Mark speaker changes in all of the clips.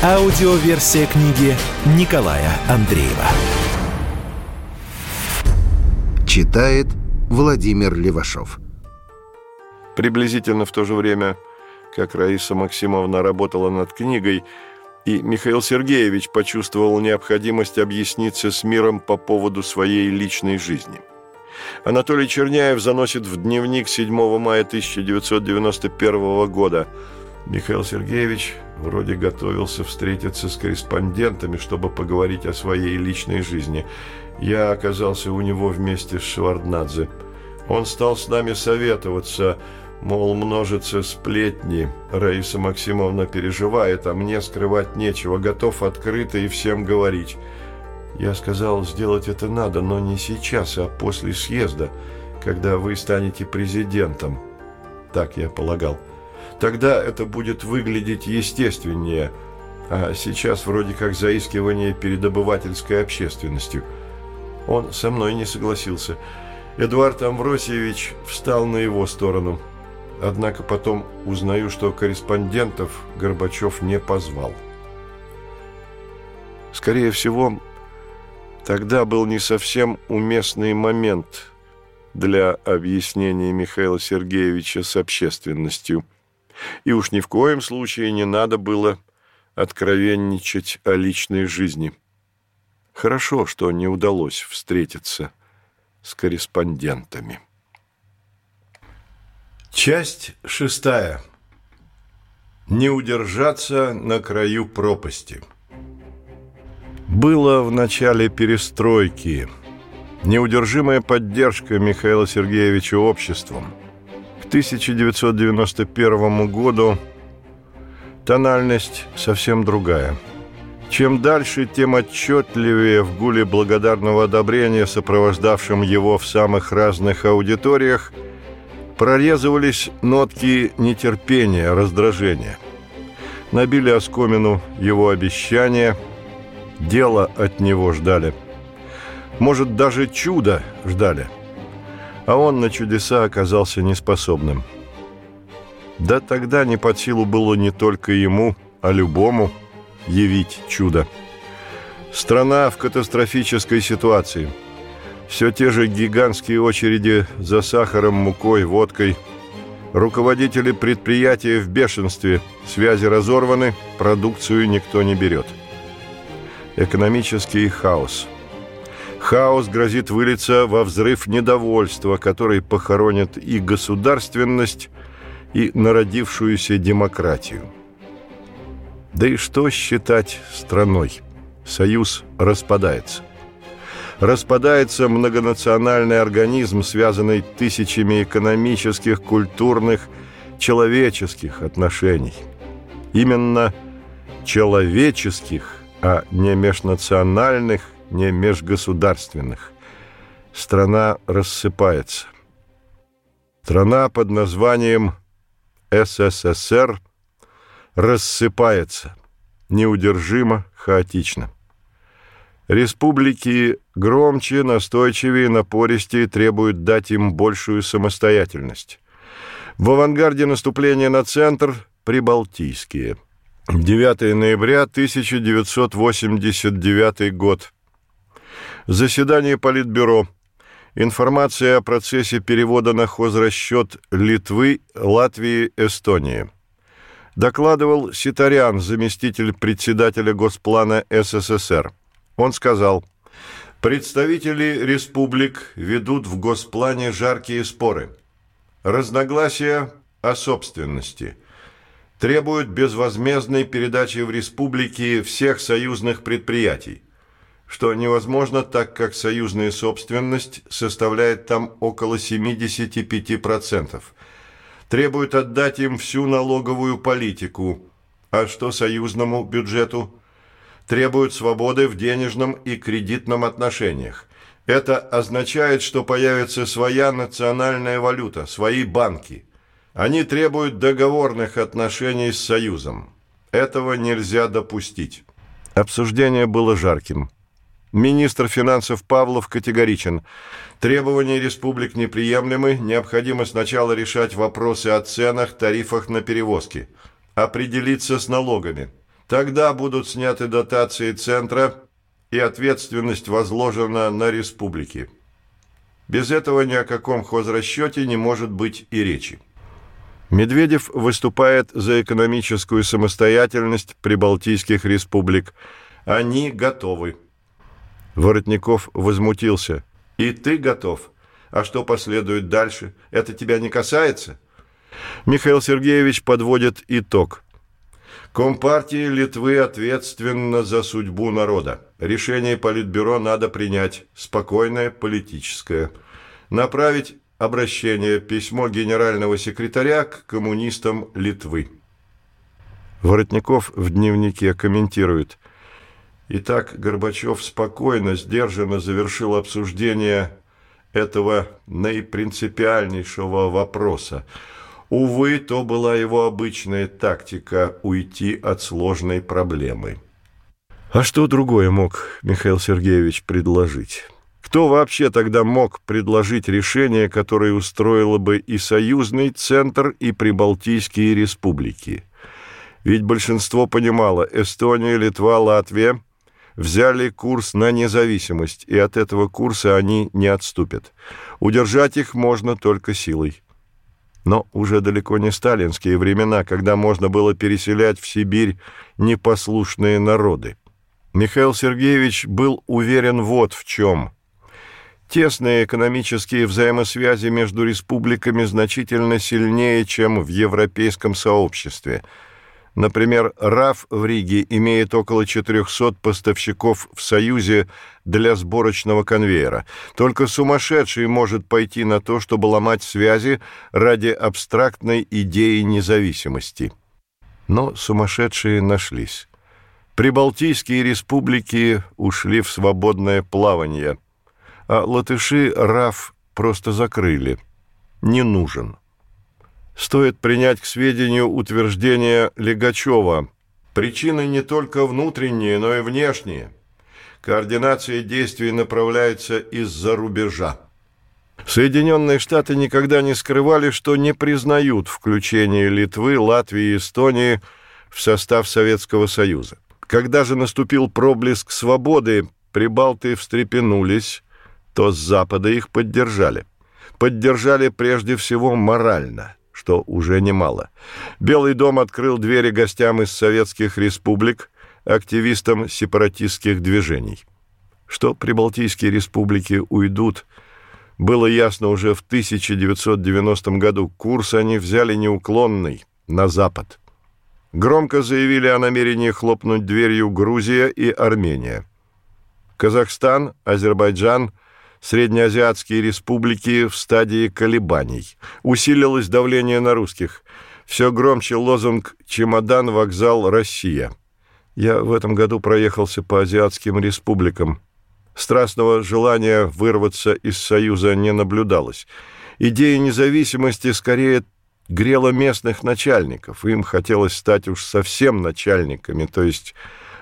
Speaker 1: Аудиоверсия книги Николая Андреева.
Speaker 2: Читает Владимир Левашов.
Speaker 3: Приблизительно в то же время, как Раиса Максимовна работала над книгой, и Михаил Сергеевич почувствовал необходимость объясниться с миром по поводу своей личной жизни. Анатолий Черняев заносит в дневник 7 мая 1991 года. Михаил Сергеевич вроде готовился встретиться с корреспондентами, чтобы поговорить о своей личной жизни. Я оказался у него вместе с Шеварднадзе. Он стал с нами советоваться, мол, множатся сплетни. Раиса Максимовна переживает, а мне скрывать нечего, готов открыто и всем говорить. Я сказал, сделать это надо, но не сейчас, а после съезда, когда вы станете президентом. Так я полагал. Тогда это будет выглядеть естественнее, а сейчас вроде как заискивание перед обывательской общественностью. Он со мной не согласился. Эдуард Амвросиевич встал на его сторону. Однако потом узнаю, что корреспондентов Горбачев не позвал. Скорее всего, тогда был не совсем уместный момент для объяснения Михаила Сергеевича с общественностью – и уж ни в коем случае не надо было откровенничать о личной жизни. Хорошо, что не удалось встретиться с корреспондентами. Часть шестая. Не удержаться на краю пропасти. Было в начале перестройки неудержимая поддержка Михаила Сергеевича обществом – 1991 году тональность совсем другая. Чем дальше, тем отчетливее в гуле благодарного одобрения, сопровождавшем его в самых разных аудиториях, прорезывались нотки нетерпения, раздражения. Набили оскомину его обещания, дело от него ждали. Может, даже чудо ждали – а он на чудеса оказался неспособным. Да тогда не под силу было не только ему, а любому явить чудо. Страна в катастрофической ситуации. Все те же гигантские очереди за сахаром, мукой, водкой. Руководители предприятия в бешенстве, связи разорваны, продукцию никто не берет. Экономический хаос – Хаос грозит вылиться во взрыв недовольства, который похоронит и государственность, и народившуюся демократию. Да и что считать страной? Союз распадается. Распадается многонациональный организм, связанный тысячами экономических, культурных, человеческих отношений. Именно человеческих, а не межнациональных не межгосударственных. Страна рассыпается. Страна под названием СССР рассыпается неудержимо, хаотично. Республики громче, настойчивее, напористее требуют дать им большую самостоятельность. В авангарде наступления на центр – прибалтийские. 9 ноября 1989 год. Заседание Политбюро. Информация о процессе перевода на хозрасчет Литвы, Латвии, Эстонии. Докладывал Ситарян, заместитель председателя Госплана СССР. Он сказал, представители республик ведут в Госплане жаркие споры. Разногласия о собственности. Требуют безвозмездной передачи в республики всех союзных предприятий что невозможно, так как союзная собственность составляет там около 75%. Требуют отдать им всю налоговую политику. А что союзному бюджету? требуют свободы в денежном и кредитном отношениях. Это означает, что появится своя национальная валюта, свои банки. Они требуют договорных отношений с Союзом. Этого нельзя допустить. Обсуждение было жарким. Министр финансов Павлов категоричен. Требования республик неприемлемы, необходимо сначала решать вопросы о ценах, тарифах на перевозки, определиться с налогами. Тогда будут сняты дотации центра, и ответственность возложена на республики. Без этого ни о каком хозрасчете не может быть и речи. Медведев выступает за экономическую самостоятельность прибалтийских республик. Они готовы. Воротников возмутился. «И ты готов? А что последует дальше? Это тебя не касается?» Михаил Сергеевич подводит итог. Компартия Литвы ответственна за судьбу народа. Решение Политбюро надо принять. Спокойное, политическое. Направить обращение, письмо генерального секретаря к коммунистам Литвы. Воротников в дневнике комментирует. Итак, Горбачев спокойно, сдержанно завершил обсуждение этого наипринципиальнейшего вопроса. Увы, то была его обычная тактика уйти от сложной проблемы. А что другое мог Михаил Сергеевич предложить? Кто вообще тогда мог предложить решение, которое устроило бы и союзный центр, и прибалтийские республики? Ведь большинство понимало, Эстония, Литва, Латвия – взяли курс на независимость, и от этого курса они не отступят. Удержать их можно только силой. Но уже далеко не сталинские времена, когда можно было переселять в Сибирь непослушные народы. Михаил Сергеевич был уверен вот в чем. Тесные экономические взаимосвязи между республиками значительно сильнее, чем в европейском сообществе – Например, РАФ в Риге имеет около 400 поставщиков в Союзе для сборочного конвейера. Только сумасшедший может пойти на то, чтобы ломать связи ради абстрактной идеи независимости. Но сумасшедшие нашлись. Прибалтийские республики ушли в свободное плавание, а латыши РАФ просто закрыли. Не нужен стоит принять к сведению утверждение Легачева. Причины не только внутренние, но и внешние. Координация действий направляется из-за рубежа. Соединенные Штаты никогда не скрывали, что не признают включение Литвы, Латвии и Эстонии в состав Советского Союза. Когда же наступил проблеск свободы, прибалты встрепенулись, то с Запада их поддержали. Поддержали прежде всего морально что уже немало. Белый дом открыл двери гостям из советских республик, активистам сепаратистских движений. Что прибалтийские республики уйдут, было ясно уже в 1990 году. Курс они взяли неуклонный, на запад. Громко заявили о намерении хлопнуть дверью Грузия и Армения. Казахстан, Азербайджан – среднеазиатские республики в стадии колебаний. Усилилось давление на русских. Все громче лозунг «Чемодан, вокзал, Россия». Я в этом году проехался по азиатским республикам. Страстного желания вырваться из Союза не наблюдалось. Идея независимости скорее грела местных начальников. Им хотелось стать уж совсем начальниками, то есть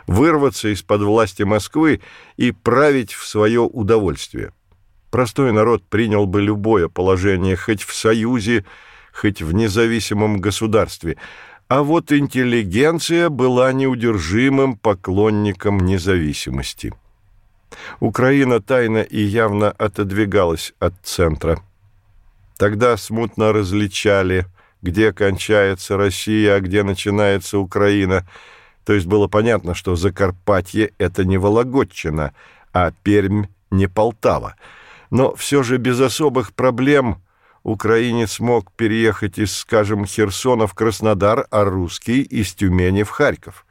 Speaker 3: вырваться из-под власти Москвы и править в свое удовольствие. Простой народ принял бы любое положение, хоть в союзе, хоть в независимом государстве. А вот интеллигенция была неудержимым поклонником независимости. Украина тайно и явно отодвигалась от центра. Тогда смутно различали, где кончается Россия, а где начинается Украина. То есть было понятно, что Закарпатье — это не Вологодчина, а Пермь — не Полтава но все же без особых проблем украинец мог переехать из, скажем, Херсона в Краснодар, а русский – из Тюмени в Харьков.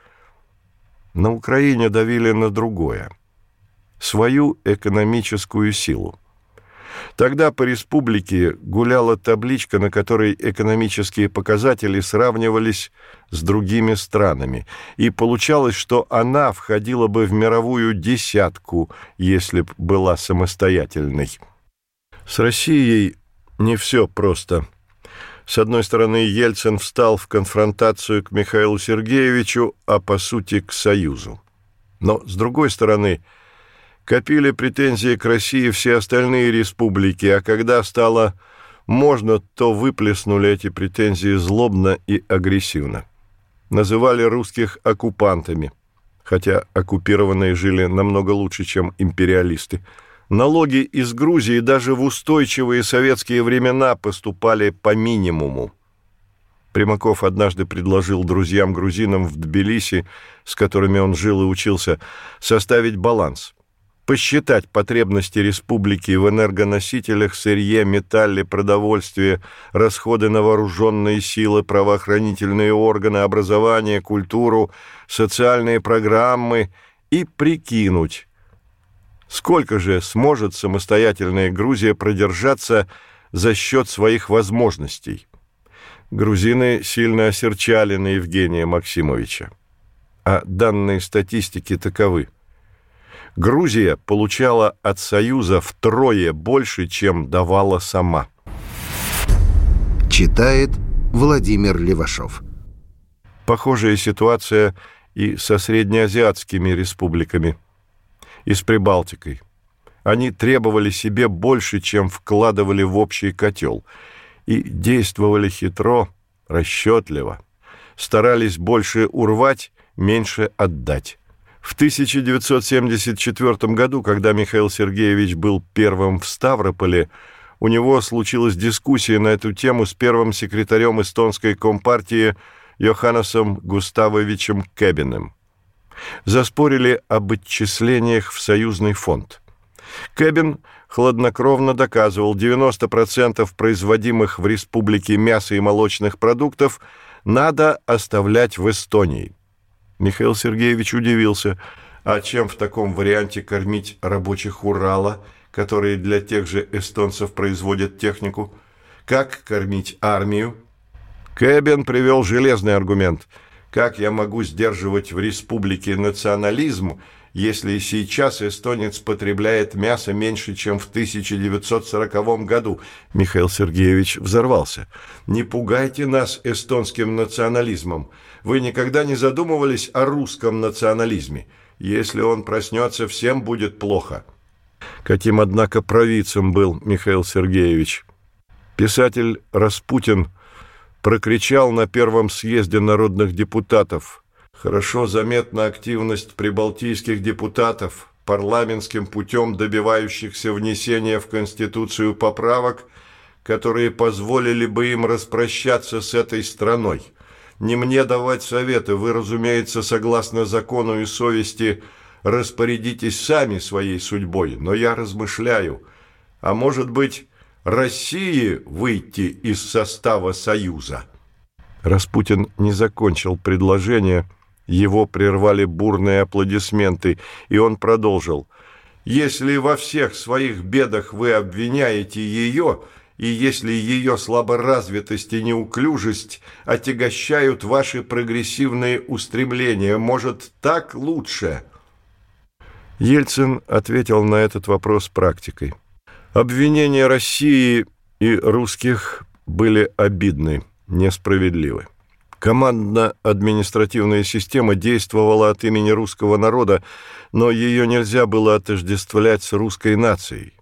Speaker 3: На Украине давили на другое – свою экономическую силу. Тогда по республике гуляла табличка, на которой экономические показатели сравнивались с другими странами, и получалось, что она входила бы в мировую десятку, если б была самостоятельной. С Россией не все просто. С одной стороны, Ельцин встал в конфронтацию к Михаилу Сергеевичу, а по сути к Союзу. Но с другой стороны, копили претензии к России все остальные республики, а когда стало можно, то выплеснули эти претензии злобно и агрессивно. Называли русских оккупантами, хотя оккупированные жили намного лучше, чем империалисты. Налоги из Грузии даже в устойчивые советские времена поступали по минимуму. Примаков однажды предложил друзьям-грузинам в Тбилиси, с которыми он жил и учился, составить баланс посчитать потребности республики в энергоносителях, сырье, металле, продовольствии, расходы на вооруженные силы, правоохранительные органы, образование, культуру, социальные программы и прикинуть, сколько же сможет самостоятельная Грузия продержаться за счет своих возможностей. Грузины сильно осерчали на Евгения Максимовича. А данные статистики таковы – Грузия получала от Союза втрое больше, чем давала сама.
Speaker 2: Читает Владимир Левашов.
Speaker 3: Похожая ситуация и со среднеазиатскими республиками, и с Прибалтикой. Они требовали себе больше, чем вкладывали в общий котел, и действовали хитро, расчетливо, старались больше урвать, меньше отдать. В 1974 году, когда Михаил Сергеевич был первым в Ставрополе, у него случилась дискуссия на эту тему с первым секретарем эстонской компартии Йоханнесом Густавовичем Кэбиным. Заспорили об отчислениях в союзный фонд. Кэбин хладнокровно доказывал, 90% производимых в республике мяса и молочных продуктов надо оставлять в Эстонии. Михаил Сергеевич удивился. А чем в таком варианте кормить рабочих Урала, которые для тех же эстонцев производят технику? Как кормить армию? Кэбен привел железный аргумент. Как я могу сдерживать в республике национализм, если сейчас эстонец потребляет мясо меньше, чем в 1940 году. Михаил Сергеевич взорвался. «Не пугайте нас эстонским национализмом. Вы никогда не задумывались о русском национализме. Если он проснется, всем будет плохо». Каким, однако, провидцем был Михаил Сергеевич. Писатель Распутин прокричал на первом съезде народных депутатов – Хорошо заметна активность прибалтийских депутатов, парламентским путем добивающихся внесения в Конституцию поправок, которые позволили бы им распрощаться с этой страной. Не мне давать советы, вы, разумеется, согласно закону и совести, распорядитесь сами своей судьбой, но я размышляю, а может быть, России выйти из состава Союза?» Распутин не закончил предложение, его прервали бурные аплодисменты, и он продолжил. «Если во всех своих бедах вы обвиняете ее, и если ее слаборазвитость и неуклюжесть отягощают ваши прогрессивные устремления, может, так лучше?» Ельцин ответил на этот вопрос практикой. Обвинения России и русских были обидны, несправедливы. Командно-административная система действовала от имени русского народа, но ее нельзя было отождествлять с русской нацией.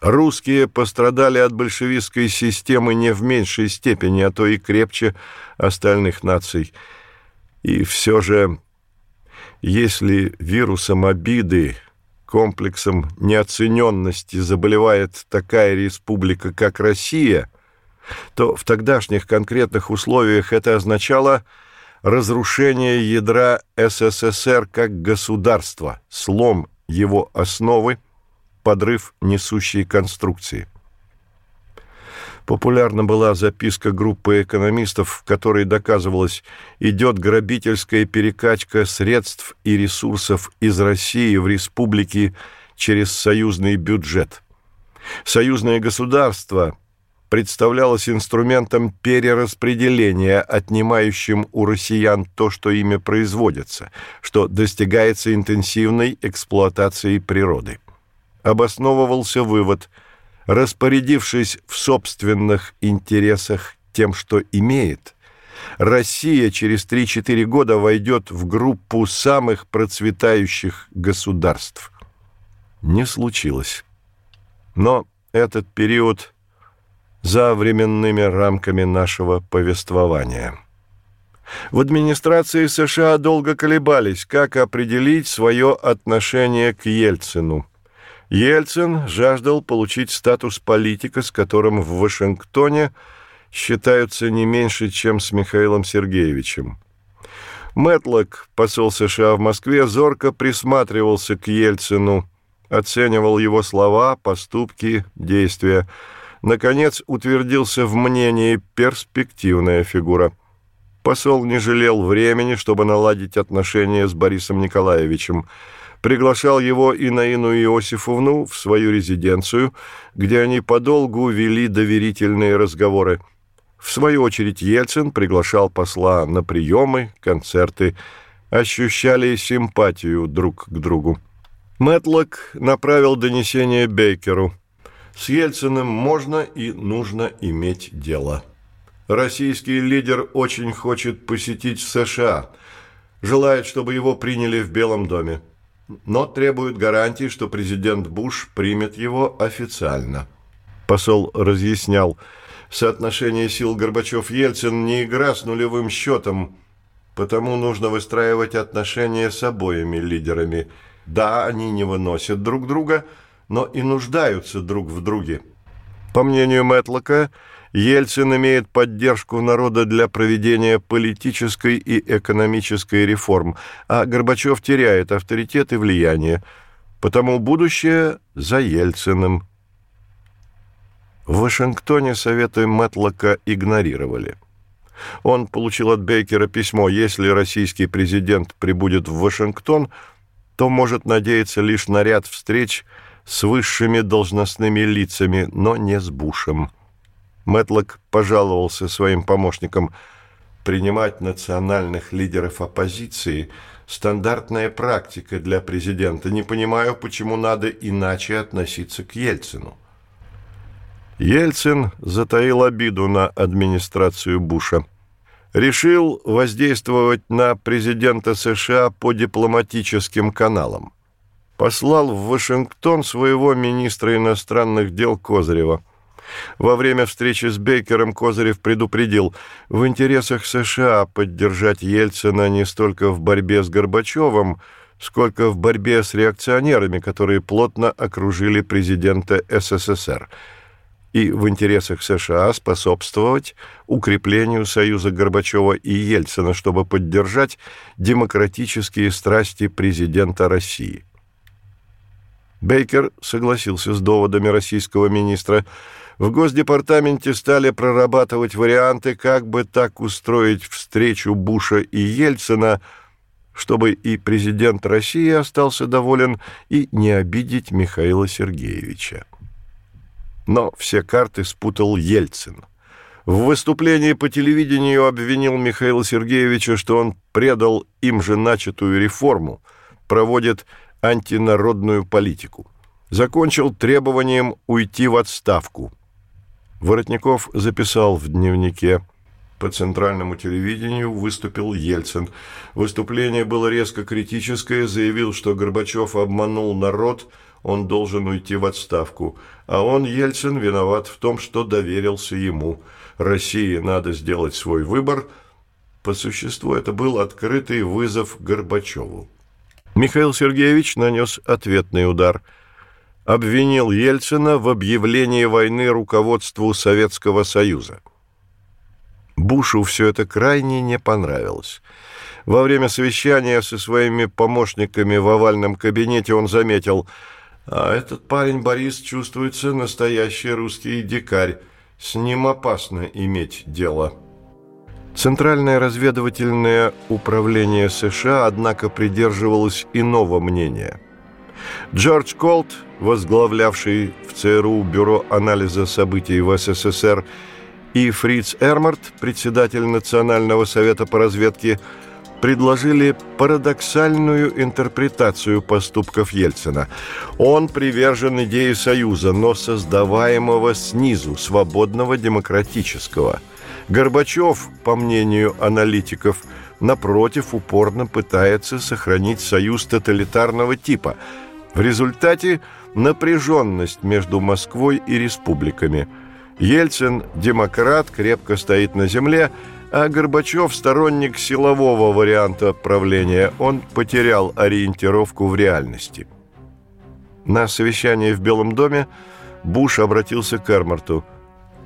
Speaker 3: Русские пострадали от большевистской системы не в меньшей степени, а то и крепче остальных наций. И все же, если вирусом обиды, комплексом неоцененности заболевает такая республика, как Россия – то в тогдашних конкретных условиях это означало разрушение ядра СССР как государства, слом его основы, подрыв несущей конструкции. Популярна была записка группы экономистов, в которой доказывалось, идет грабительская перекачка средств и ресурсов из России в республики через союзный бюджет – Союзное государство представлялось инструментом перераспределения, отнимающим у россиян то, что ими производится, что достигается интенсивной эксплуатацией природы. Обосновывался вывод – распорядившись в собственных интересах тем, что имеет, Россия через 3-4 года войдет в группу самых процветающих государств. Не случилось. Но этот период за временными рамками нашего повествования. В администрации США долго колебались, как определить свое отношение к Ельцину. Ельцин жаждал получить статус политика, с которым в Вашингтоне считаются не меньше, чем с Михаилом Сергеевичем. Мэтлок, посол США в Москве, зорко присматривался к Ельцину, оценивал его слова, поступки, действия. Наконец, утвердился в мнении перспективная фигура. Посол не жалел времени, чтобы наладить отношения с Борисом Николаевичем – приглашал его и Наину Иосифовну в свою резиденцию, где они подолгу вели доверительные разговоры. В свою очередь Ельцин приглашал посла на приемы, концерты, ощущали симпатию друг к другу. Мэтлок направил донесение Бейкеру. С Ельциным можно и нужно иметь дело. Российский лидер очень хочет посетить США, желает, чтобы его приняли в Белом доме но требует гарантии, что президент Буш примет его официально. Посол разъяснял, соотношение сил Горбачев-Ельцин не игра с нулевым счетом, потому нужно выстраивать отношения с обоими лидерами. Да, они не выносят друг друга, но и нуждаются друг в друге. По мнению Мэтлока, Ельцин имеет поддержку народа для проведения политической и экономической реформ, а Горбачев теряет авторитет и влияние. Потому будущее за Ельциным. В Вашингтоне советы Мэтлока игнорировали. Он получил от Бейкера письмо, если российский президент прибудет в Вашингтон, то может надеяться лишь на ряд встреч с высшими должностными лицами, но не с Бушем. Мэтлок пожаловался своим помощникам принимать национальных лидеров оппозиции – стандартная практика для президента. Не понимаю, почему надо иначе относиться к Ельцину. Ельцин затаил обиду на администрацию Буша. Решил воздействовать на президента США по дипломатическим каналам. Послал в Вашингтон своего министра иностранных дел Козырева – во время встречи с Бейкером Козырев предупредил, в интересах США поддержать Ельцина не столько в борьбе с Горбачевым, сколько в борьбе с реакционерами, которые плотно окружили президента СССР, и в интересах США способствовать укреплению союза Горбачева и Ельцина, чтобы поддержать демократические страсти президента России. Бейкер согласился с доводами российского министра – в Госдепартаменте стали прорабатывать варианты, как бы так устроить встречу Буша и Ельцина, чтобы и президент России остался доволен, и не обидеть Михаила Сергеевича. Но все карты спутал Ельцин. В выступлении по телевидению обвинил Михаила Сергеевича, что он предал им же начатую реформу, проводит антинародную политику. Закончил требованием уйти в отставку – Воротников записал в дневнике. По центральному телевидению выступил Ельцин. Выступление было резко критическое, заявил, что Горбачев обманул народ, он должен уйти в отставку. А он, Ельцин, виноват в том, что доверился ему. России надо сделать свой выбор. По существу это был открытый вызов Горбачеву. Михаил Сергеевич нанес ответный удар – обвинил Ельцина в объявлении войны руководству Советского Союза. Бушу все это крайне не понравилось. Во время совещания со своими помощниками в овальном кабинете он заметил, а этот парень Борис чувствуется настоящий русский дикарь, с ним опасно иметь дело. Центральное разведывательное управление США, однако, придерживалось иного мнения – Джордж Колт, возглавлявший в ЦРУ Бюро анализа событий в СССР, и Фриц Эрмарт, председатель Национального совета по разведке, предложили парадоксальную интерпретацию поступков Ельцина. Он привержен идее Союза, но создаваемого снизу, свободного, демократического. Горбачев, по мнению аналитиков, напротив, упорно пытается сохранить союз тоталитарного типа. В результате напряженность между Москвой и республиками. Ельцин, демократ, крепко стоит на земле – а Горбачев – сторонник силового варианта правления. Он потерял ориентировку в реальности. На совещании в Белом доме Буш обратился к Эрмарту.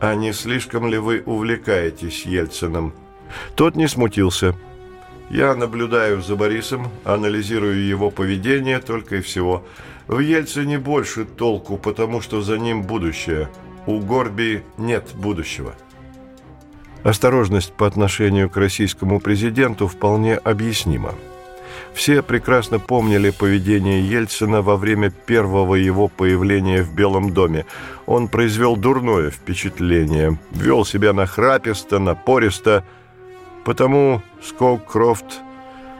Speaker 3: «А не слишком ли вы увлекаетесь Ельцином?» Тот не смутился. «Я наблюдаю за Борисом, анализирую его поведение только и всего. В Ельцине больше толку, потому что за ним будущее. У Горби нет будущего». Осторожность по отношению к российскому президенту вполне объяснима. Все прекрасно помнили поведение Ельцина во время первого его появления в Белом доме. Он произвел дурное впечатление, вел себя нахраписто, напористо. Потому Скоукрофт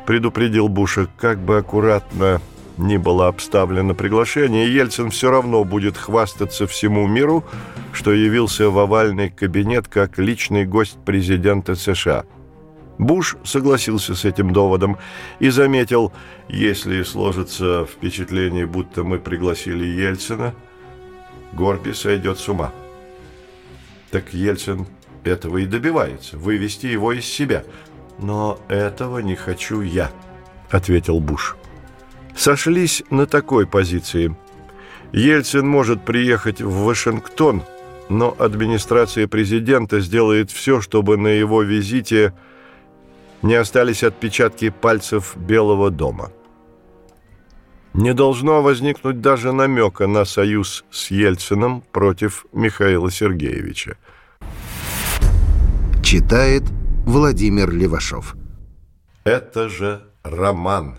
Speaker 3: предупредил Буша, как бы аккуратно ни было обставлено приглашение, Ельцин все равно будет хвастаться всему миру, что явился в овальный кабинет как личный гость президента США. Буш согласился с этим доводом и заметил, если сложится впечатление, будто мы пригласили Ельцина, Горби сойдет с ума. Так Ельцин этого и добивается, вывести его из себя. Но этого не хочу я, ответил Буш сошлись на такой позиции. Ельцин может приехать в Вашингтон, но администрация президента сделает все, чтобы на его визите не остались отпечатки пальцев Белого дома. Не должно возникнуть даже намека на союз с Ельцином против Михаила Сергеевича.
Speaker 2: Читает Владимир Левашов.
Speaker 3: Это же роман.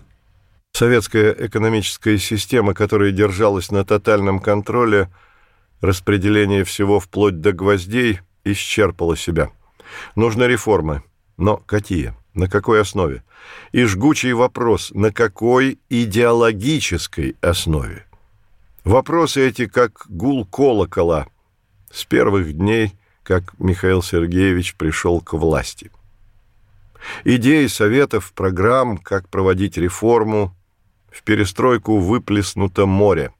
Speaker 3: Советская экономическая система, которая держалась на тотальном контроле, распределение всего вплоть до гвоздей, исчерпала себя. Нужны реформы. Но какие? На какой основе? И жгучий вопрос, на какой идеологической основе? Вопросы эти как гул колокола с первых дней, как Михаил Сергеевич пришел к власти. Идеи советов, программ, как проводить реформу, в перестройку выплеснуто море.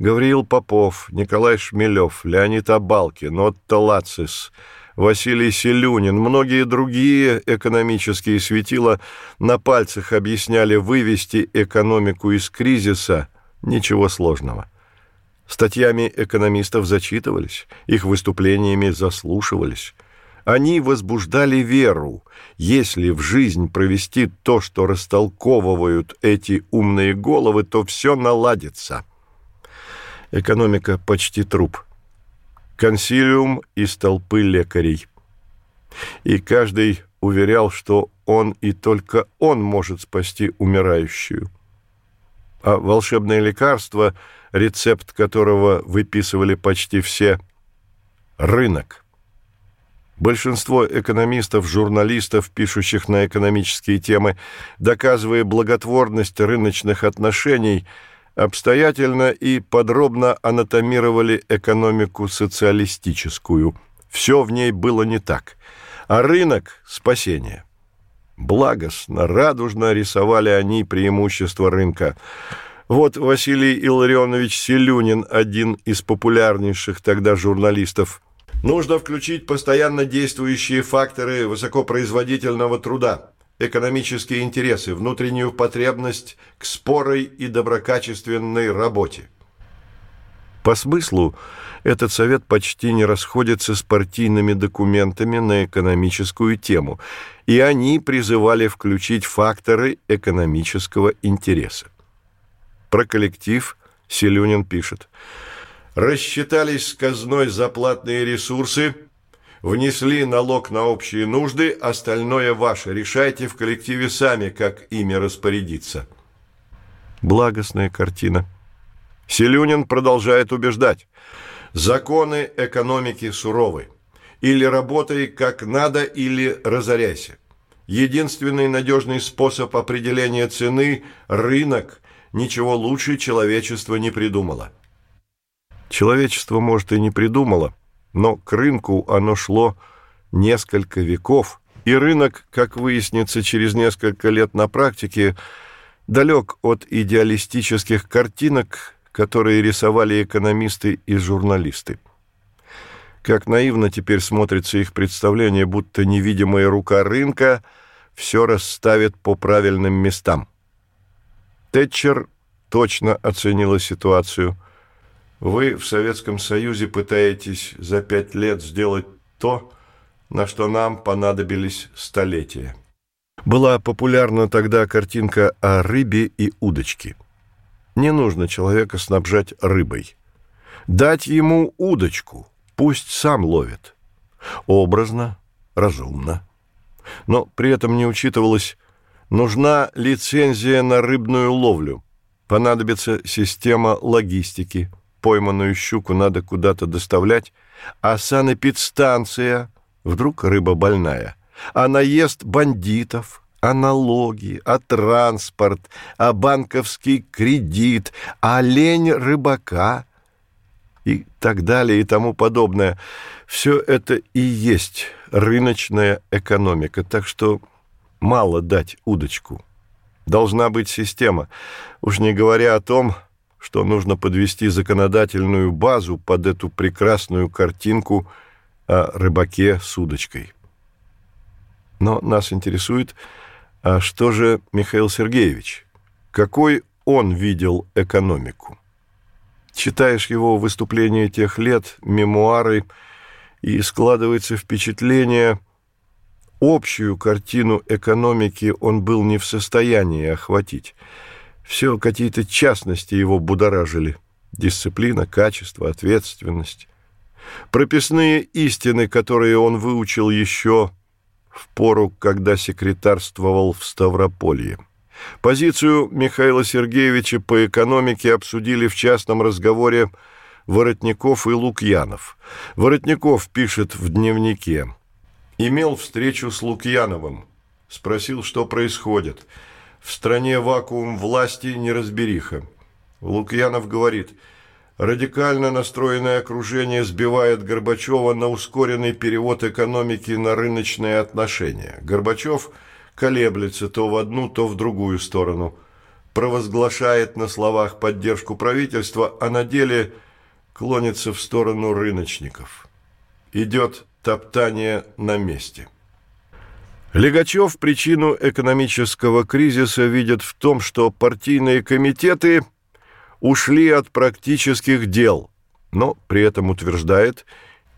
Speaker 3: Гавриил Попов, Николай Шмелев, Леонид Абалкин, Отто Лацис, Василий Селюнин, многие другие экономические светила на пальцах объясняли вывести экономику из кризиса – ничего сложного. Статьями экономистов зачитывались, их выступлениями заслушивались – они возбуждали веру. Если в жизнь провести то, что растолковывают эти умные головы, то все наладится. Экономика почти труп. Консилиум из толпы лекарей. И каждый уверял, что он и только он может спасти умирающую. А волшебное лекарство, рецепт которого выписывали почти все – рынок – Большинство экономистов, журналистов, пишущих на экономические темы, доказывая благотворность рыночных отношений, обстоятельно и подробно анатомировали экономику социалистическую. Все в ней было не так. А рынок – спасение. Благостно, радужно рисовали они преимущества рынка. Вот Василий Илларионович Селюнин, один из популярнейших тогда журналистов – Нужно включить постоянно действующие факторы высокопроизводительного труда, экономические интересы, внутреннюю потребность к спорой и доброкачественной работе. По смыслу этот совет почти не расходится с партийными документами на экономическую тему, и они призывали включить факторы экономического интереса. Про коллектив Селюнин пишет – рассчитались с казной за ресурсы, внесли налог на общие нужды, остальное ваше. Решайте в коллективе сами, как ими распорядиться. Благостная картина. Селюнин продолжает убеждать. Законы экономики суровы. Или работай как надо, или разоряйся. Единственный надежный способ определения цены – рынок. Ничего лучше человечество не придумало. Человечество, может, и не придумало, но к рынку оно шло несколько веков, и рынок, как выяснится через несколько лет на практике, далек от идеалистических картинок, которые рисовали экономисты и журналисты. Как наивно теперь смотрится их представление, будто невидимая рука рынка все расставит по правильным местам. Тэтчер точно оценила ситуацию. Вы в Советском Союзе пытаетесь за пять лет сделать то, на что нам понадобились столетия. Была популярна тогда картинка о рыбе и удочке. Не нужно человека снабжать рыбой. Дать ему удочку, пусть сам ловит. Образно, разумно. Но при этом не учитывалось, нужна лицензия на рыбную ловлю. Понадобится система логистики. Пойманную щуку надо куда-то доставлять, а санэпидстанция – Вдруг рыба больная. А наезд бандитов, а налоги, а транспорт, а банковский кредит, а лень рыбака и так далее и тому подобное. Все это и есть рыночная экономика, так что мало дать удочку. Должна быть система, уж не говоря о том, что нужно подвести законодательную базу под эту прекрасную картинку – о рыбаке с удочкой. Но нас интересует, а что же Михаил Сергеевич? Какой он видел экономику? Читаешь его выступления тех лет, мемуары, и складывается впечатление, общую картину экономики он был не в состоянии охватить. Все какие-то частности его будоражили. Дисциплина, качество, ответственность прописные истины, которые он выучил еще в пору, когда секретарствовал в Ставрополье. Позицию Михаила Сергеевича по экономике обсудили в частном разговоре Воротников и Лукьянов. Воротников пишет в дневнике. «Имел встречу с Лукьяновым. Спросил, что происходит. В стране вакуум власти, неразбериха. Лукьянов говорит – Радикально настроенное окружение сбивает Горбачева на ускоренный перевод экономики на рыночные отношения. Горбачев колеблется то в одну, то в другую сторону. Провозглашает на словах поддержку правительства, а на деле клонится в сторону рыночников. Идет топтание на месте. Легачев причину экономического кризиса видит в том, что партийные комитеты – ушли от практических дел, но при этом утверждает,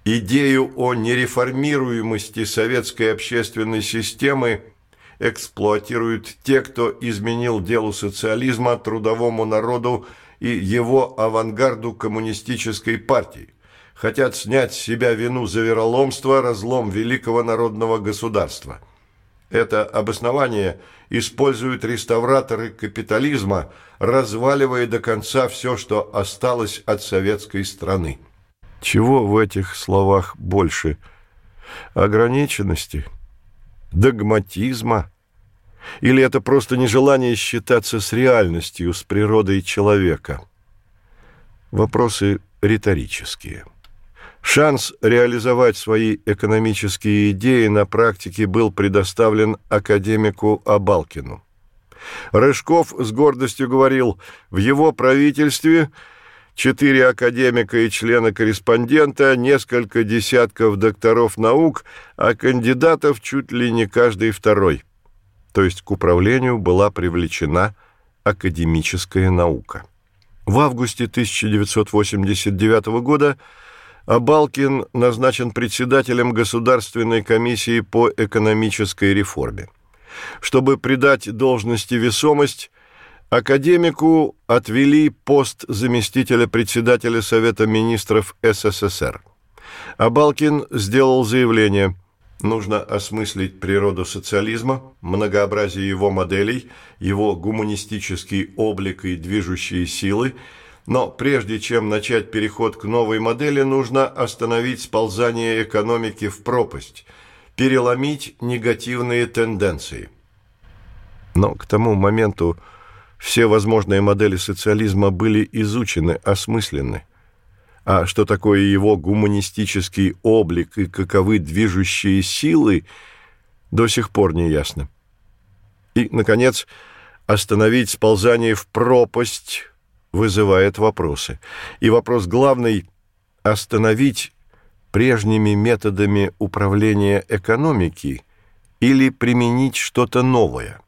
Speaker 3: идею о нереформируемости советской общественной системы эксплуатируют те, кто изменил делу социализма, трудовому народу и его авангарду коммунистической партии. Хотят снять с себя вину за вероломство, разлом великого народного государства. Это обоснование – используют реставраторы капитализма, разваливая до конца все, что осталось от советской страны. Чего в этих словах больше? Ограниченности? Догматизма? Или это просто нежелание считаться с реальностью, с природой человека? Вопросы риторические. Шанс реализовать свои экономические идеи на практике был предоставлен академику Абалкину. Рыжков с гордостью говорил, в его правительстве четыре академика и члена-корреспондента, несколько десятков докторов наук, а кандидатов чуть ли не каждый второй. То есть к управлению была привлечена академическая наука. В августе 1989 года а Балкин назначен председателем Государственной комиссии по экономической реформе. Чтобы придать должности весомость, академику отвели пост заместителя председателя Совета министров СССР. А Балкин сделал заявление Нужно осмыслить природу социализма, многообразие его моделей, его гуманистический облик и движущие силы, но прежде чем начать переход к новой модели, нужно остановить сползание экономики в пропасть, переломить негативные тенденции. Но к тому моменту все возможные модели социализма были изучены, осмыслены а что такое его гуманистический облик и каковы движущие силы, до сих пор не ясно. И, наконец, остановить сползание в пропасть вызывает вопросы. И вопрос главный – остановить прежними методами управления экономики или применить что-то новое.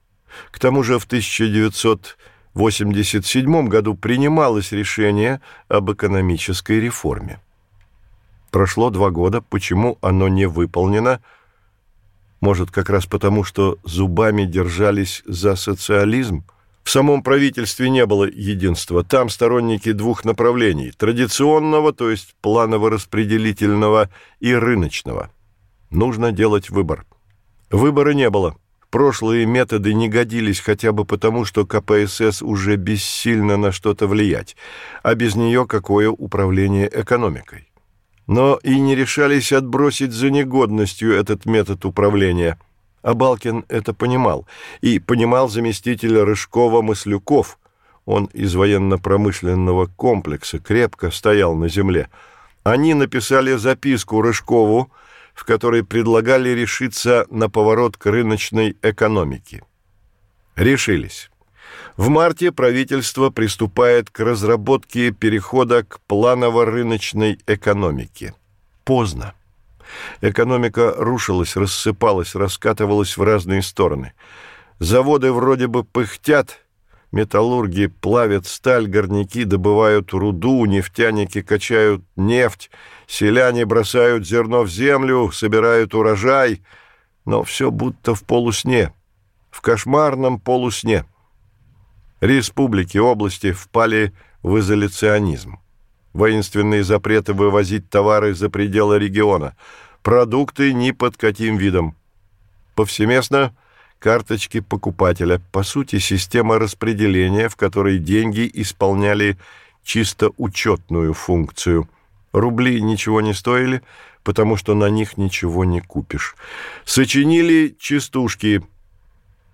Speaker 3: К тому же в 1900 в 1987 году принималось решение об экономической реформе. Прошло два года, почему оно не выполнено? Может, как раз потому, что зубами держались за социализм? В самом правительстве не было единства. Там сторонники двух направлений – традиционного, то есть планово-распределительного, и рыночного. Нужно делать выбор. Выбора не было – Прошлые методы не годились хотя бы потому, что КПСС уже бессильно на что-то влиять, а без нее какое управление экономикой. Но и не решались отбросить за негодностью этот метод управления. А Балкин это понимал. И понимал заместитель Рыжкова-Маслюков. Он из военно-промышленного комплекса крепко стоял на земле. Они написали записку Рыжкову, в которой предлагали решиться на поворот к рыночной экономике. Решились. В марте правительство приступает к разработке перехода к планово-рыночной экономике. Поздно. Экономика рушилась, рассыпалась, раскатывалась в разные стороны. Заводы вроде бы пыхтят, металлурги плавят сталь, горняки добывают руду, нефтяники качают нефть, селяне бросают зерно в землю, собирают урожай, но все будто в полусне, в кошмарном полусне. Республики, области впали в изоляционизм. Воинственные запреты вывозить товары за пределы региона, продукты ни под каким видом. Повсеместно – карточки покупателя, по сути, система распределения, в которой деньги исполняли чисто учетную функцию. Рубли ничего не стоили, потому что на них ничего не купишь. Сочинили частушки.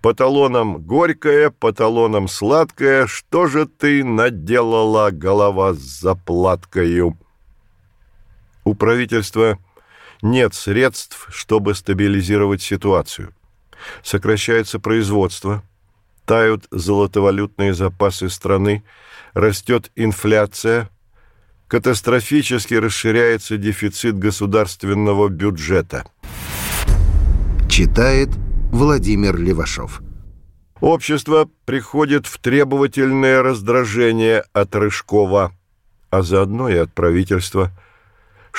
Speaker 3: По талонам горькое, по талонам сладкое, что же ты наделала, голова с заплаткою? У правительства нет средств, чтобы стабилизировать ситуацию сокращается производство, тают золотовалютные запасы страны, растет инфляция, катастрофически расширяется дефицит государственного бюджета.
Speaker 2: Читает Владимир Левашов.
Speaker 3: Общество приходит в требовательное раздражение от Рыжкова, а заодно и от правительства.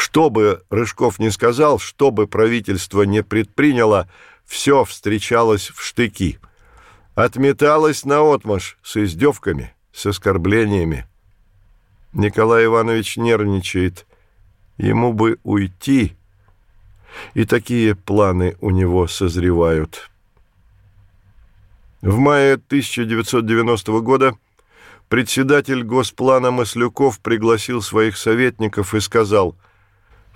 Speaker 3: Что бы Рыжков не сказал, что бы правительство не предприняло – все встречалось в штыки. Отметалось наотмашь с издевками, с оскорблениями. Николай Иванович нервничает. Ему бы уйти, и такие планы у него созревают. В мае 1990 года председатель Госплана Маслюков пригласил своих советников и сказал –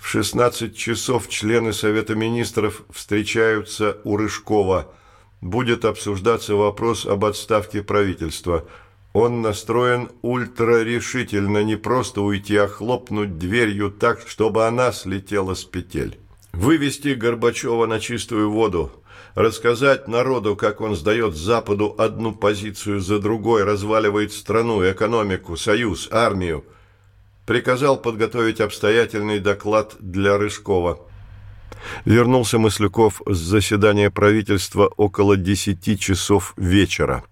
Speaker 3: в 16 часов члены Совета Министров встречаются у Рыжкова. Будет обсуждаться вопрос об отставке правительства. Он настроен ультрарешительно не просто уйти, а хлопнуть дверью так, чтобы она слетела с петель. Вывести Горбачева на чистую воду, рассказать народу, как он сдает Западу одну позицию за другой, разваливает страну, экономику, союз, армию – приказал подготовить обстоятельный доклад для Рыжкова. Вернулся Маслюков с заседания правительства около десяти часов вечера.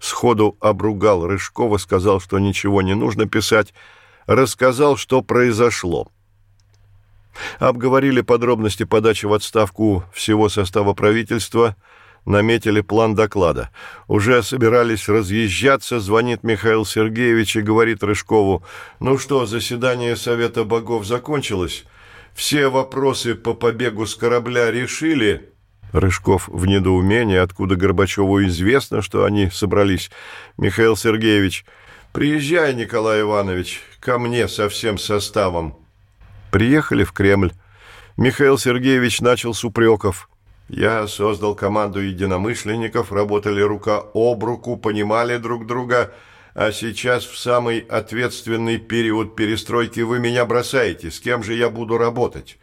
Speaker 3: Сходу обругал Рыжкова, сказал, что ничего не нужно писать, рассказал, что произошло. Обговорили подробности подачи в отставку всего состава правительства – наметили план доклада. Уже собирались разъезжаться, звонит Михаил Сергеевич и говорит Рыжкову, «Ну что, заседание Совета Богов закончилось? все вопросы по побегу с корабля решили?» Рыжков в недоумении, откуда Горбачеву известно, что они собрались. «Михаил Сергеевич, приезжай, Николай Иванович, ко мне со всем составом». Приехали в Кремль. Михаил Сергеевич начал с упреков. «Я создал команду единомышленников, работали рука об руку, понимали друг друга, а сейчас в самый ответственный период перестройки вы меня бросаете. С кем же я буду работать?»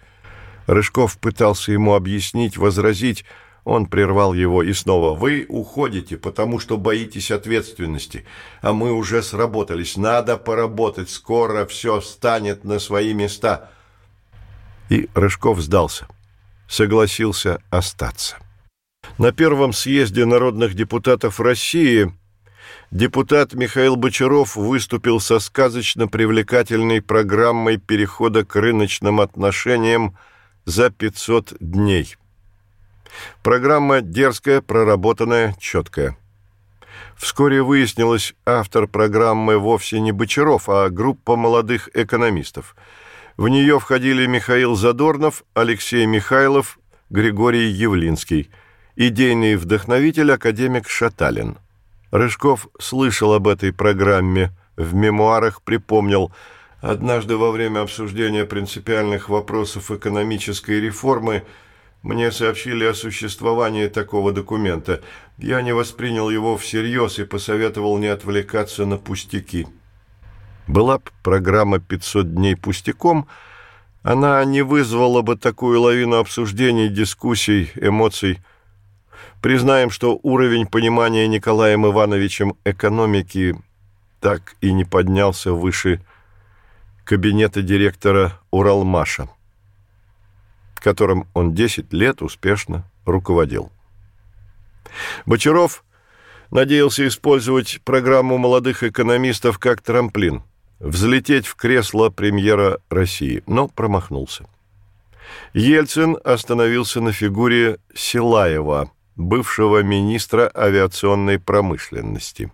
Speaker 3: Рыжков пытался ему объяснить, возразить. Он прервал его и снова. «Вы уходите, потому что боитесь ответственности, а мы уже сработались. Надо поработать, скоро все встанет на свои места». И Рыжков сдался, согласился остаться. На первом съезде народных депутатов России депутат Михаил Бочаров выступил со сказочно привлекательной программой перехода к рыночным отношениям за 500 дней. Программа дерзкая, проработанная, четкая. Вскоре выяснилось, автор программы вовсе не Бочаров, а группа молодых экономистов. В нее входили Михаил Задорнов, Алексей Михайлов, Григорий Явлинский, идейный вдохновитель академик Шаталин. Рыжков слышал об этой программе, в мемуарах припомнил – Однажды во время обсуждения принципиальных вопросов экономической реформы мне сообщили о существовании такого документа. Я не воспринял его всерьез и посоветовал не отвлекаться на пустяки. Была бы программа «500 дней пустяком», она не вызвала бы такую лавину обсуждений, дискуссий, эмоций. Признаем, что уровень понимания Николаем Ивановичем экономики так и не поднялся выше кабинета директора Уралмаша, которым он 10 лет успешно руководил. Бочаров надеялся использовать программу молодых экономистов как трамплин, взлететь в кресло премьера России, но промахнулся. Ельцин остановился на фигуре Силаева, бывшего министра авиационной промышленности.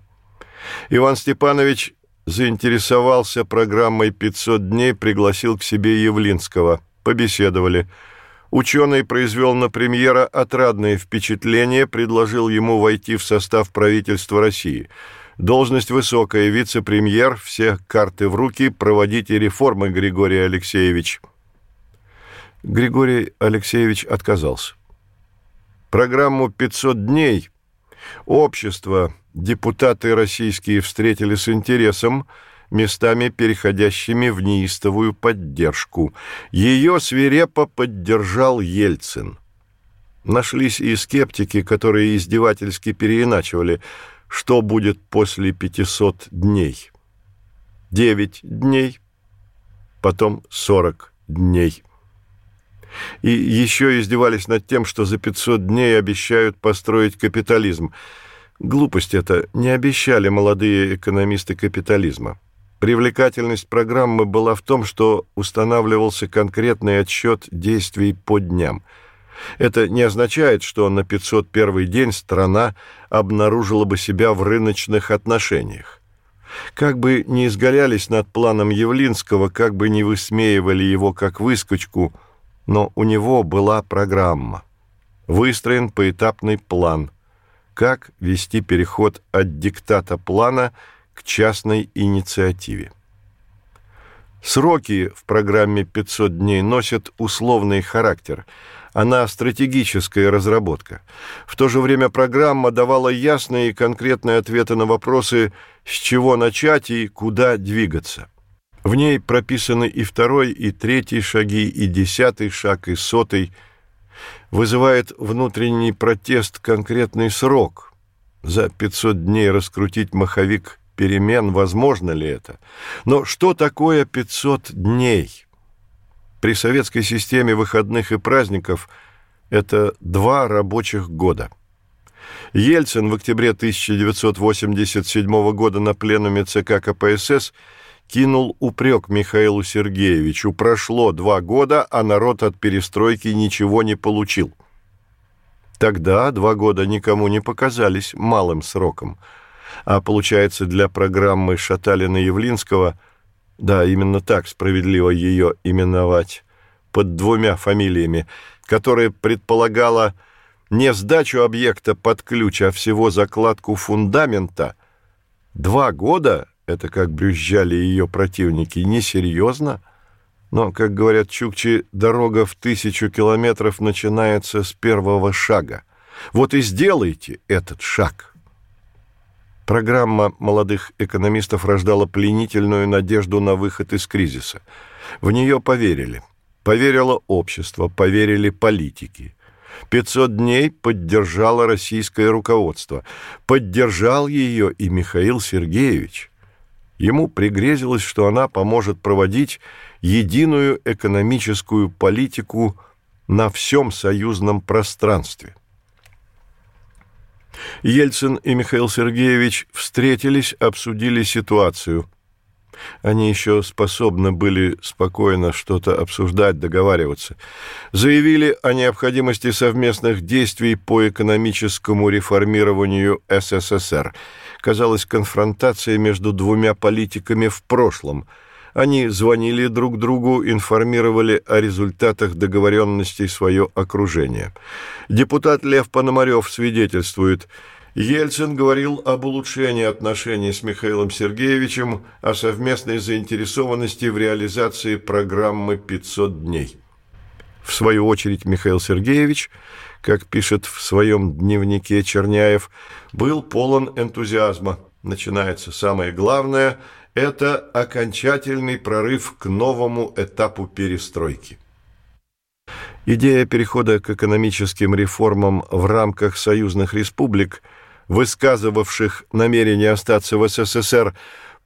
Speaker 3: Иван Степанович заинтересовался программой «500 дней», пригласил к себе Явлинского. Побеседовали. Ученый произвел на премьера отрадное впечатление, предложил ему войти в состав правительства России. Должность высокая, вице-премьер, все карты в руки, проводите реформы, Григорий Алексеевич. Григорий Алексеевич отказался. Программу «500 дней» общество – депутаты российские встретили с интересом, местами переходящими в неистовую поддержку. Ее свирепо поддержал Ельцин. Нашлись и скептики, которые издевательски переиначивали, что будет после 500 дней. 9 дней, потом 40 дней. И еще издевались над тем, что за 500 дней обещают построить капитализм – Глупость это не обещали молодые экономисты капитализма. Привлекательность программы была в том, что устанавливался конкретный отсчет действий по дням. Это не означает, что на 501 день страна обнаружила бы себя в рыночных отношениях. Как бы ни изгалялись над планом Явлинского, как бы ни высмеивали его как выскочку, но у него была программа. Выстроен поэтапный план – как вести переход от диктата плана к частной инициативе. Сроки в программе «500 дней» носят условный характер. Она стратегическая разработка. В то же время программа давала ясные и конкретные ответы на вопросы, с чего начать и куда двигаться. В ней прописаны и второй, и третий шаги, и десятый шаг, и сотый – вызывает внутренний протест конкретный срок. За 500 дней раскрутить маховик перемен, возможно ли это? Но что такое 500 дней? При советской системе выходных и праздников это два рабочих года. Ельцин в октябре 1987 года на пленуме ЦК КПСС – кинул упрек Михаилу Сергеевичу. Прошло два года, а народ от перестройки ничего не получил. Тогда два года никому не показались малым сроком. А получается, для программы Шаталина-Явлинского, да, именно так справедливо ее именовать, под двумя фамилиями, которая предполагала не сдачу объекта под ключ, а всего закладку фундамента, два года, это как брюзжали ее противники, несерьезно, но, как говорят чукчи, дорога в тысячу километров начинается с первого шага. Вот и сделайте этот шаг. Программа молодых экономистов рождала пленительную надежду на выход из кризиса. В нее поверили. Поверило общество, поверили политики. 500 дней поддержало российское руководство. Поддержал ее и Михаил Сергеевич. Ему пригрезилось, что она поможет проводить единую экономическую политику на всем союзном пространстве. Ельцин и Михаил Сергеевич встретились, обсудили ситуацию – они еще способны были спокойно что-то обсуждать, договариваться. Заявили о необходимости совместных действий по экономическому реформированию СССР. Казалось, конфронтация между двумя политиками в прошлом. Они звонили друг другу, информировали о результатах договоренностей свое окружение. Депутат Лев Пономарев свидетельствует – Ельцин говорил об улучшении отношений с Михаилом Сергеевичем, о совместной заинтересованности в реализации программы «500 дней». В свою очередь Михаил Сергеевич, как пишет в своем дневнике Черняев, был полон энтузиазма. Начинается самое главное – это окончательный прорыв к новому этапу перестройки. Идея перехода к экономическим реформам в рамках союзных республик – высказывавших намерение остаться в СССР,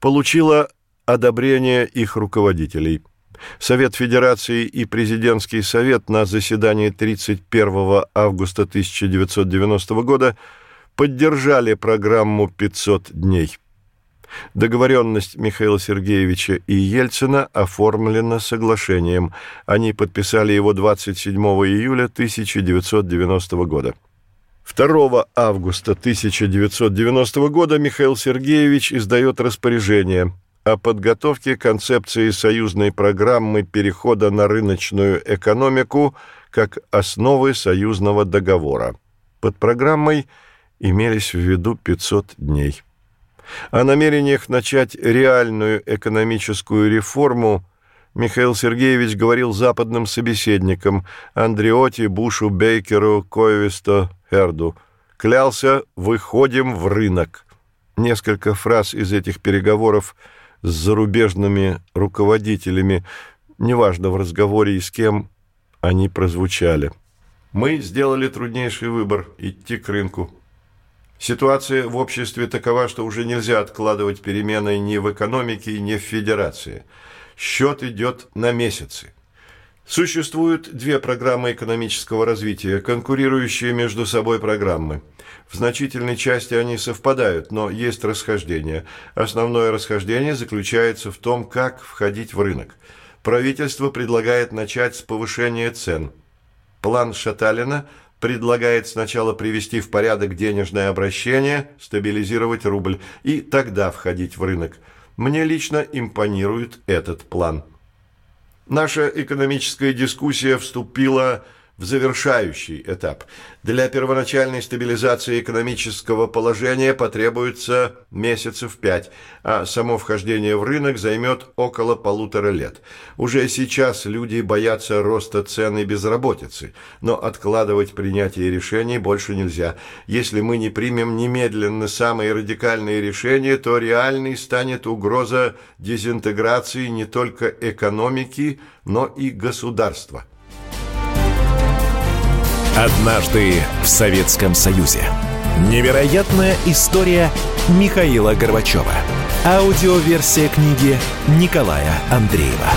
Speaker 3: получила одобрение их руководителей. Совет Федерации и Президентский совет на заседании 31 августа 1990 года поддержали программу «500 дней». Договоренность Михаила Сергеевича и Ельцина оформлена соглашением. Они подписали его 27 июля 1990 года. 2 августа 1990 года Михаил Сергеевич издает распоряжение о подготовке концепции союзной программы перехода на рыночную экономику как основы союзного договора. Под программой имелись в виду 500 дней. О намерениях начать реальную экономическую реформу Михаил Сергеевич говорил западным собеседникам Андреоти, Бушу, Бейкеру, Койвисто, Эрду. Клялся «выходим в рынок». Несколько фраз из этих переговоров с зарубежными руководителями, неважно в разговоре и с кем, они прозвучали. Мы сделали труднейший выбор – идти к рынку. Ситуация в обществе такова, что уже нельзя откладывать перемены ни в экономике, ни в федерации. Счет идет на месяцы – Существуют две программы экономического развития, конкурирующие между собой программы. В значительной части они совпадают, но есть расхождения. Основное расхождение заключается в том, как входить в рынок. Правительство предлагает начать с повышения цен. План Шаталина предлагает сначала привести в порядок денежное обращение, стабилизировать рубль и тогда входить в рынок. Мне лично импонирует этот план. Наша экономическая дискуссия вступила в завершающий этап. Для первоначальной стабилизации экономического положения потребуется месяцев пять, а само вхождение в рынок займет около полутора лет. Уже сейчас люди боятся роста цен и безработицы, но откладывать принятие решений больше нельзя. Если мы не примем немедленно самые радикальные решения, то реальной станет угроза дезинтеграции не только экономики, но и государства.
Speaker 1: Однажды в Советском Союзе. Невероятная история Михаила Горбачева. Аудиоверсия книги Николая Андреева.